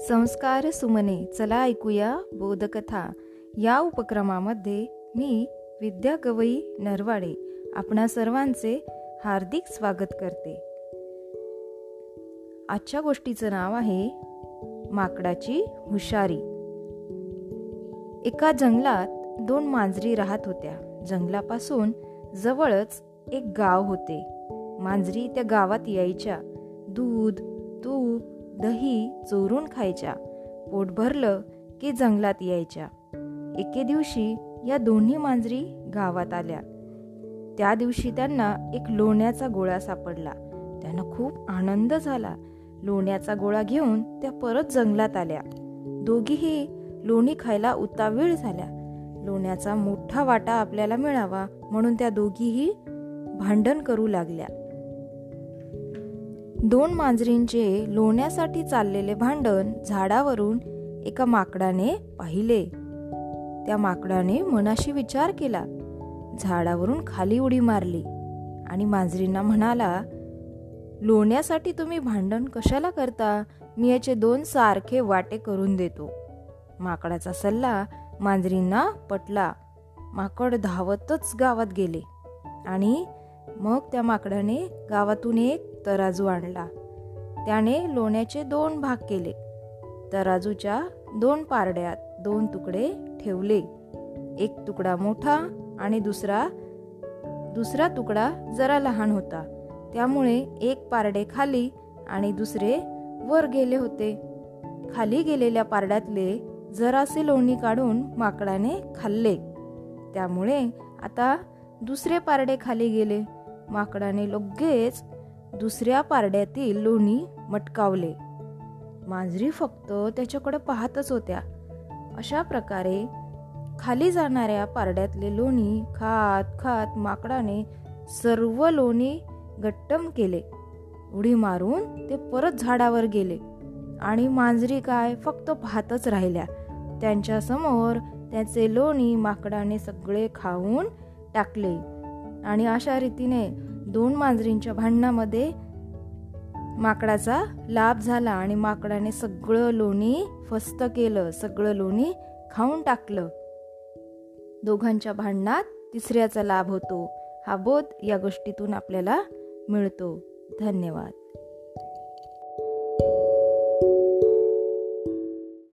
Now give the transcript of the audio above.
संस्कार सुमने चला ऐकूया बोधकथा. या उपक्रमामध्ये मी विद्या गवई नरवाडे आपणा सर्वांचे हार्दिक स्वागत करते. आजच्या गोष्टीचं नाव आहे माकडाची हुशारी. एका जंगलात दोन मांजरी राहत होत्या. जंगलापासून जवळच एक गाव होते. मांजरी त्या गावात यायच्या. दूध तूप दही चोरून खायच्या पोट भरलं की जंगलात यायच्या. एके दिवशी या दोन्ही मांजरी गावात आल्या. त्या दिवशी त्यांना एक लोण्याचा गोळा सापडला. त्यांना खूप आनंद झाला. लोण्याचा गोळा घेऊन त्या परत जंगलात आल्या. दोघीही लोणी खायला उतावीळ झाल्या. लोण्याचा मोठा वाटा आपल्याला मिळावा म्हणून त्या दोघीही भांडण करू लागल्या. दोन मांजरींचे लोण्यासाठी चाललेले भांडण झाडावरून एका माकडाने पाहिले. त्या माकडाने मनाशी विचार केला. झाडावरून खाली उडी मारली आणि मांजरींना म्हणाला लोण्यासाठी तुम्ही भांडण कशाला करता? मी याचे दोन सारखे वाटे करून देतो. माकडाचा सल्ला मांजरींना पटला. माकड धावतच गावात गेले आणि मग त्या माकडाने गावातून एक तराजू आणला. त्याने लोण्याचे दोन भाग केले. तराजूच्या दोन पारड्यात दोन तुकडे ठेवले. एक तुकडा मोठा आणि दुसरा दुसरा तुकडा जरा लहान होता. त्यामुळे एक पारडे खाली आणि दुसरे वर गेले होते. खाली गेलेल्या पारड्यातले जरासे लोणी काढून माकडाने खाल्ले. त्यामुळे आता दुसरे पारडे खाली गेले. माकडाने लगेच दुसऱ्या पारड्यातील लोणी मटकावले. मांजरी फक्त त्याच्याकडे पाहतच होत्या. अशा प्रकारे खाली जाणाऱ्या पारड्यातले लोणी खात खात माकडाने सर्व लोणी गट्टम केले. उडी मारून ते परत झाडावर गेले. आणि मांजरी काय फक्त पाहतच राहिल्या. त्यांच्यासमोर त्याचे लोणी माकडाने सगळे खाऊन टाकले. आणि अशा रीतीने दोन मांजरींच्या भांडणामध्ये माकडाचा लाभ झाला आणि माकडाने सगळं लोणी फस्त केलं सगळं लोणी खाऊन टाकलं. दोघांच्या भांडणात तिसऱ्याचा लाभ होतो. हा बोध या गोष्टीतून आपल्याला मिळतो. धन्यवाद.